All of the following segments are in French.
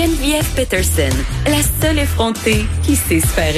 Geneviève Peterson, la seule effrontée qui sait se faire.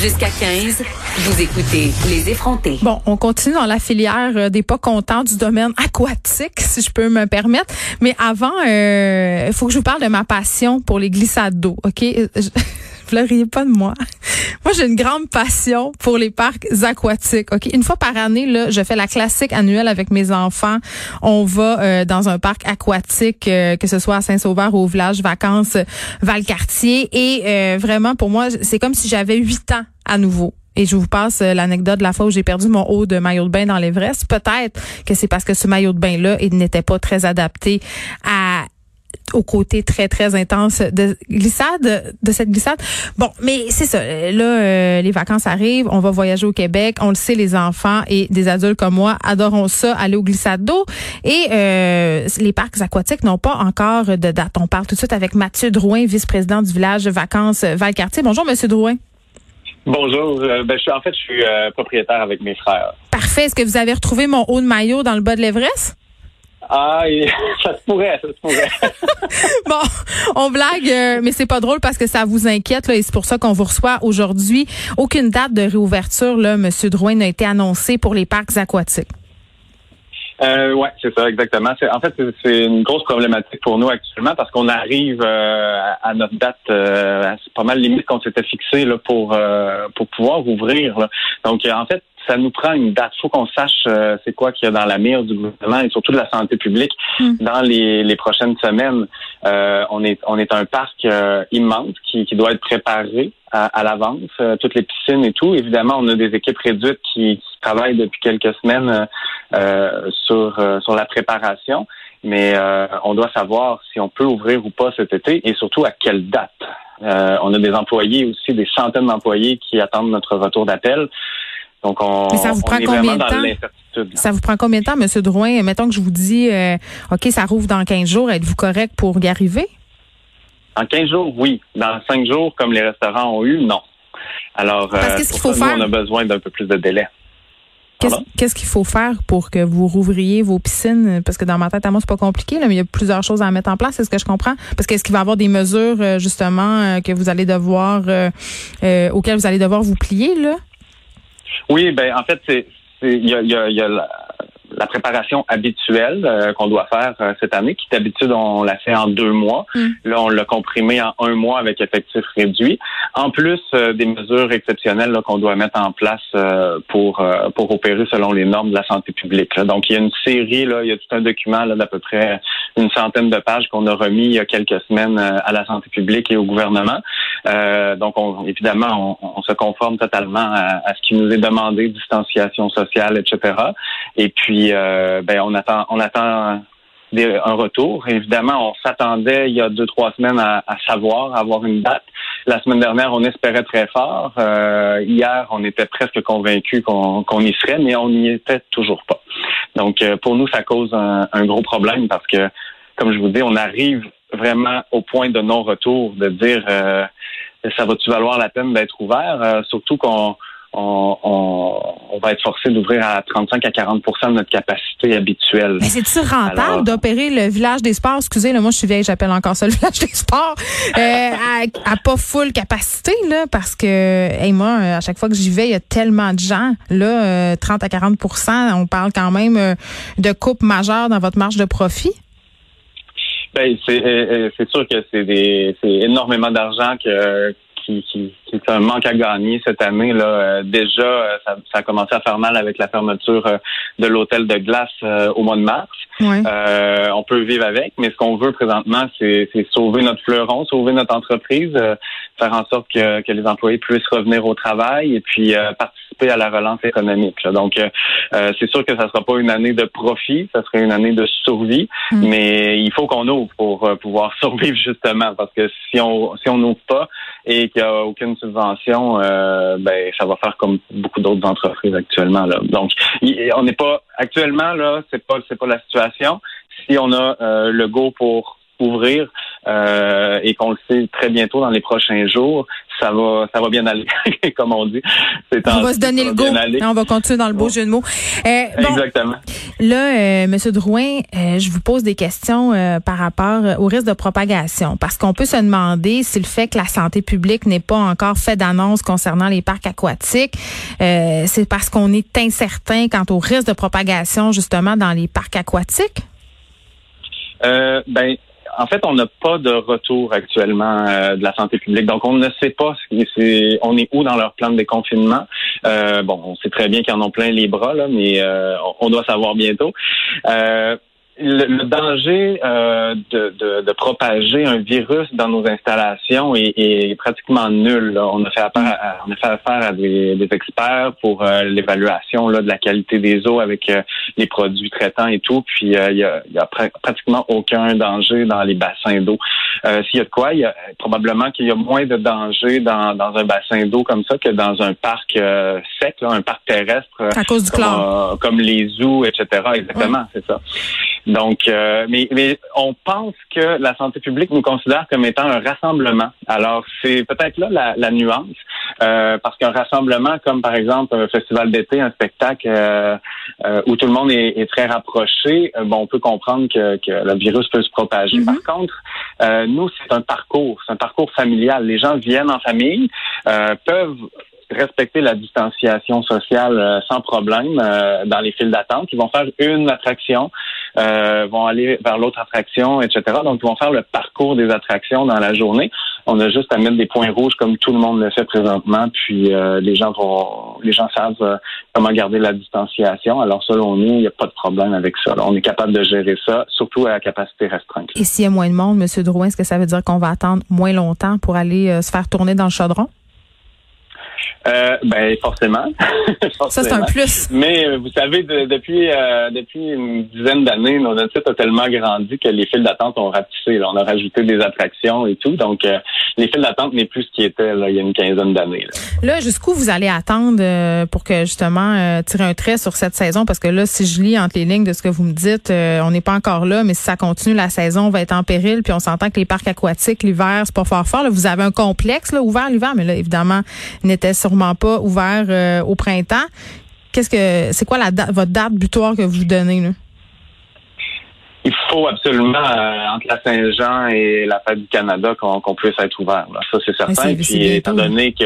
Jusqu'à 15, vous écoutez Les effrontés. Bon, on continue dans la filière euh, des pas contents du domaine aquatique, si je peux me permettre. Mais avant, il euh, faut que je vous parle de ma passion pour les glissades d'eau, OK? Je- Pleuriez pas de moi. Moi, j'ai une grande passion pour les parcs aquatiques. Ok, une fois par année, là, je fais la classique annuelle avec mes enfants. On va euh, dans un parc aquatique, euh, que ce soit à Saint-Sauveur ou au village vacances Valcartier. Et euh, vraiment, pour moi, c'est comme si j'avais huit ans à nouveau. Et je vous passe euh, l'anecdote de la fois où j'ai perdu mon haut de maillot de bain dans l'Everest. Peut-être que c'est parce que ce maillot de bain-là, il n'était pas très adapté à au côté très très intense de glissade de cette glissade. Bon, mais c'est ça. Là, euh, les vacances arrivent, on va voyager au Québec. On le sait, les enfants et des adultes comme moi adorons ça, aller aux glissades d'eau. Et euh, les parcs aquatiques n'ont pas encore de date. On parle tout de suite avec Mathieu Drouin, vice-président du village de vacances Valcartier. Bonjour, Monsieur Drouin. Bonjour. Euh, ben, je suis, en fait, je suis euh, propriétaire avec mes frères. Parfait. Est-ce que vous avez retrouvé mon haut de maillot dans le bas de l'Everest? Ah, ça se pourrait, ça se pourrait. Bon, on blague, euh, mais c'est pas drôle parce que ça vous inquiète là, et c'est pour ça qu'on vous reçoit aujourd'hui. Aucune date de réouverture, là, Monsieur Drouin, n'a été annoncée pour les parcs aquatiques. Euh, ouais, c'est ça, exactement. C'est, en fait, c'est, c'est une grosse problématique pour nous actuellement parce qu'on arrive euh, à, notre date euh, à pas mal limite qu'on s'était fixé là, pour euh, pour pouvoir ouvrir. là. Donc, euh, en fait, ça nous prend une date. Il faut qu'on sache euh, c'est quoi qu'il y a dans la mire du gouvernement et surtout de la santé publique Mm. dans les, les prochaines semaines. Euh, on est on est un parc euh, immense qui, qui doit être préparé à, à l'avance, euh, toutes les piscines et tout. Évidemment, on a des équipes réduites qui, qui travaillent depuis quelques semaines euh, euh, sur euh, sur la préparation, mais euh, on doit savoir si on peut ouvrir ou pas cet été et surtout à quelle date. On a des employés aussi, des centaines d'employés qui attendent notre retour d'appel. Donc on, Mais ça vous on prend est combien vraiment de dans temps? Ça vous prend combien de temps, Monsieur Drouin? Mettons que je vous dis, OK, ça rouvre dans 15 jours. Êtes-vous correct pour y arriver? En 15 jours, oui. Dans 5 jours, comme les restaurants ont eu, non. Alors, Parce euh, qu'est-ce qu'il pour faut ça, faire? nous, on a besoin d'un peu plus de délai. Qu'est-ce qu'il faut faire pour que vous rouvriez vos piscines? Parce que dans ma tête, à moi, c'est pas compliqué, là, mais il y a plusieurs choses à mettre en place. C'est ce que je comprends? Parce qu'est-ce qu'il va y avoir des mesures, euh, justement, euh, que vous allez devoir, euh, euh, auxquelles vous allez devoir vous plier, là? Oui, ben en fait, c'est il y a, y a- il y a la, la préparation habituelle euh, qu'on doit faire euh, cette année, qui d'habitude on l'a fait en deux mois. Mm. Là, on l'a comprimé en un mois avec effectif réduit. En plus euh, des mesures exceptionnelles qu'on doit mettre en place euh, pour euh, pour opérer selon les normes de la santé publique. là. Donc, il y a une série, là, il y a tout un document là, d'à peu près une centaine de pages qu'on a remis il y a quelques semaines euh, à la santé publique et au gouvernement. Euh, donc, on, évidemment, on, on se conforme totalement à, à ce qui nous est demandé, distanciation sociale, etc. Et puis, euh, ben, on attend, on attend des- un retour. Évidemment, on s'attendait il y a deux, trois semaines à, à savoir, à avoir une date. La semaine dernière, on espérait très fort. Euh, hier, on était presque convaincus qu'on qu'on y serait, mais on n'y était toujours pas. Donc, euh, pour nous, ça cause un, un gros problème parce que, comme je vous dis, on arrive vraiment au point de non-retour, de dire euh, ça va-tu valoir la peine d'être ouvert, Euh, surtout qu'on on, on, on va être forcé d'ouvrir à 35 à 40% de notre capacité habituelle. Mais c'est-tu rentable d'opérer le village des sports? Excusez, moi, je suis vieille, j'appelle encore ça le village des sports. Euh, à, à pas full capacité, là, parce que, hey, moi, euh, à chaque fois que j'y vais, il y a tellement de gens. Là, euh, 30 à 40% on parle quand même euh, de coupe majeure dans votre marge de profit. Ben, c'est euh, euh, c'est sûr que c'est des c'est énormément d'argent que qui, qui, qui est un manque à gagner cette année. Là. Euh, déjà, ça, ça a commencé à faire mal avec la fermeture de l'hôtel de glace au mois de mars. Ouais. Euh, on peut vivre avec, mais ce qu'on veut présentement, c'est c'est sauver notre fleuron, sauver notre entreprise, euh, faire en sorte que, que les employés puissent revenir au travail et puis euh, participer participer à la relance économique. Donc, euh, euh, c'est sûr que ça sera pas une année de profit, ça serait une année de survie, Mm. mais il faut qu'on ouvre pour euh, pouvoir survivre justement, parce que si on si on n'ouvre pas et qu'il n'y a aucune subvention, euh, ben ça va faire comme beaucoup d'autres entreprises actuellement. Là. Donc, on n'est pas actuellement là, c'est pas c'est pas la situation. Si on a euh, le go pour ouvrir euh, et qu'on le sait très bientôt dans les prochains jours, ça va ça va bien aller, comme on dit. C'est On va se donner le go. aller. On va continuer dans le beau Ouais. jeu de mots. Euh, bon, Exactement. Là, euh, Monsieur Drouin, euh, je vous pose des questions euh, par rapport euh, au risque de propagation, parce qu'on peut se demander si le fait que la santé publique n'ait pas encore fait d'annonce concernant les parcs aquatiques, euh, c'est parce qu'on est incertain quant au risque de propagation justement dans les parcs aquatiques? Euh, ben, en fait, on n'a pas de retour actuellement euh, de la santé publique. Donc, on ne sait pas ce qui- on est où dans leur plan de déconfinement. Euh, bon, on sait très bien qu'ils en ont plein les bras, là, mais euh, on- on doit savoir bientôt. Le, le danger euh, de, de, de propager un virus dans nos installations est, est pratiquement nul. là. On a fait affaire à, on a fait affaire à des, des experts pour euh, l'évaluation là, de la qualité des eaux avec euh, les produits traitants et tout. Puis euh, il y a, y a pra- pratiquement aucun danger dans les bassins d'eau. Euh, S'il y a de quoi, il y a probablement qu'il y a moins de danger dans, dans un bassin d'eau comme ça que dans un parc sec, là, un parc terrestre. À cause du comme, chlore. comme les zoos, etc. Exactement, c'est ça. Donc, euh, mais, mais on pense que la santé publique nous considère comme étant un rassemblement. Alors, c'est peut-être là la, la nuance, euh, parce qu'un rassemblement, comme par exemple un festival d'été, un spectacle euh, euh, où tout le monde est, est très rapproché, euh, bon, on peut comprendre que, que le virus peut se propager. Mhm. Par contre, euh, nous, c'est un parcours, c'est un parcours familial. Les gens viennent en famille, euh, peuvent respecter la distanciation sociale euh, sans problème euh, dans les files d'attente. Ils vont faire une attraction, euh, vont aller vers l'autre attraction, etc. Donc, ils vont faire le parcours des attractions dans la journée. On a juste à mettre des points rouges comme tout le monde le fait présentement. Puis euh, les gens vont, les gens savent euh, comment garder la distanciation. Alors selon nous, il n'y a pas de problème avec ça. On est capable de gérer ça, surtout à la capacité restreinte. Et s'il y a moins de monde, Monsieur Drouin, est-ce que ça veut dire qu'on va attendre moins longtemps pour aller euh, se faire tourner dans le chaudron? Euh, ben forcément. Ça, c'est un plus. Mais euh, vous savez, de- depuis euh, depuis une dizaine d'années, nos- notre site a tellement grandi que les files d'attente ont rapetissé. là. On a rajouté des attractions et tout. Donc, les files d'attente n'est plus ce qui était là, il y a une quinzaine d'années. là. Là, jusqu'où vous allez attendre pour que justement tirer un trait sur cette saison? Parce que là, si je lis entre les lignes de ce que vous me dites, on n'est pas encore là, mais si ça continue, la saison va être en péril. Puis on s'entend que les parcs aquatiques, l'hiver, c'est pas fort fort. Là, vous avez un complexe là, ouvert l'hiver, mais là, évidemment, n'était sûrement pas ouvert euh, au printemps. Qu'est-ce que c'est quoi la date, votre date butoir que vous donnez là? Il faut absolument, euh, entre la Saint-Jean et la fête du Canada, qu'on puisse être ouvert. là. Ça, c'est certain. c'est- c'est Puis, étant donné que,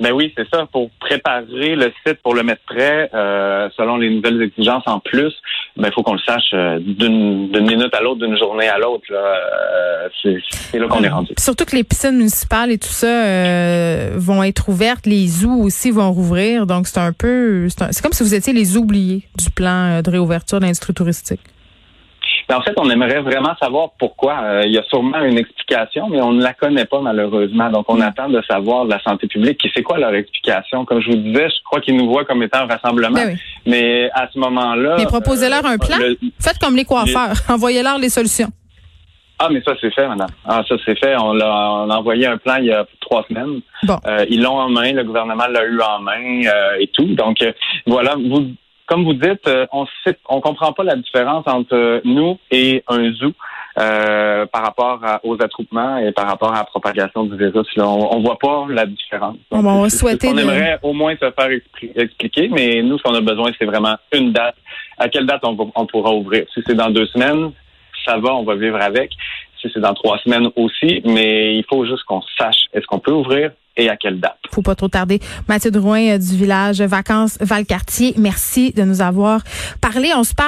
ben oui, c'est ça, pour préparer le site, pour le mettre prêt, euh, selon les nouvelles exigences en plus, ben il faut qu'on le sache euh, d'une minute à l'autre, d'une journée à l'autre. là. Euh, c'est là qu'on est rendu. Puis surtout que les piscines municipales et tout ça euh, vont être ouvertes, les zoos aussi vont rouvrir, donc c'est un peu, c'est comme si vous étiez les oubliés du plan de réouverture de l'industrie touristique. Ben, en fait, on aimerait vraiment savoir pourquoi. Euh, il y a sûrement une explication, mais on ne la connaît pas malheureusement. Donc, on attend de savoir de la santé publique. Qui c'est quoi leur explication Comme je vous disais, je crois qu'ils nous voient comme étant un rassemblement. Ben oui. Mais à ce moment-là, Mais proposez-leur un plan. le- Faites comme les coiffeurs, envoyez-leur les solutions. ah, mais ça c'est fait, madame. Ah, ça c'est fait. On, a envoyé un plan il y a trois semaines. Bon. Euh, ils l'ont en main. Le gouvernement l'a eu en main euh, et tout. Donc euh, voilà. Vous, comme vous dites, euh, on sait, on comprend pas la différence entre nous et un zoo. euh, par rapport à- aux attroupements et par rapport à la propagation du virus. Là, on, on voit pas la différence. Bon, ben, on de- aimerait au moins se faire expli- expliquer, mais nous, ce qu'on a besoin, c'est vraiment une date. À quelle date on, va- on pourra ouvrir? Si c'est dans deux semaines, ça va, on va vivre avec. Si c'est dans trois semaines aussi, mais il faut juste qu'on sache est-ce qu'on peut ouvrir et à quelle date. Faut pas trop tarder. Mathieu Drouin euh, du village Vacances Valcartier, merci de nous avoir parlé. On se parle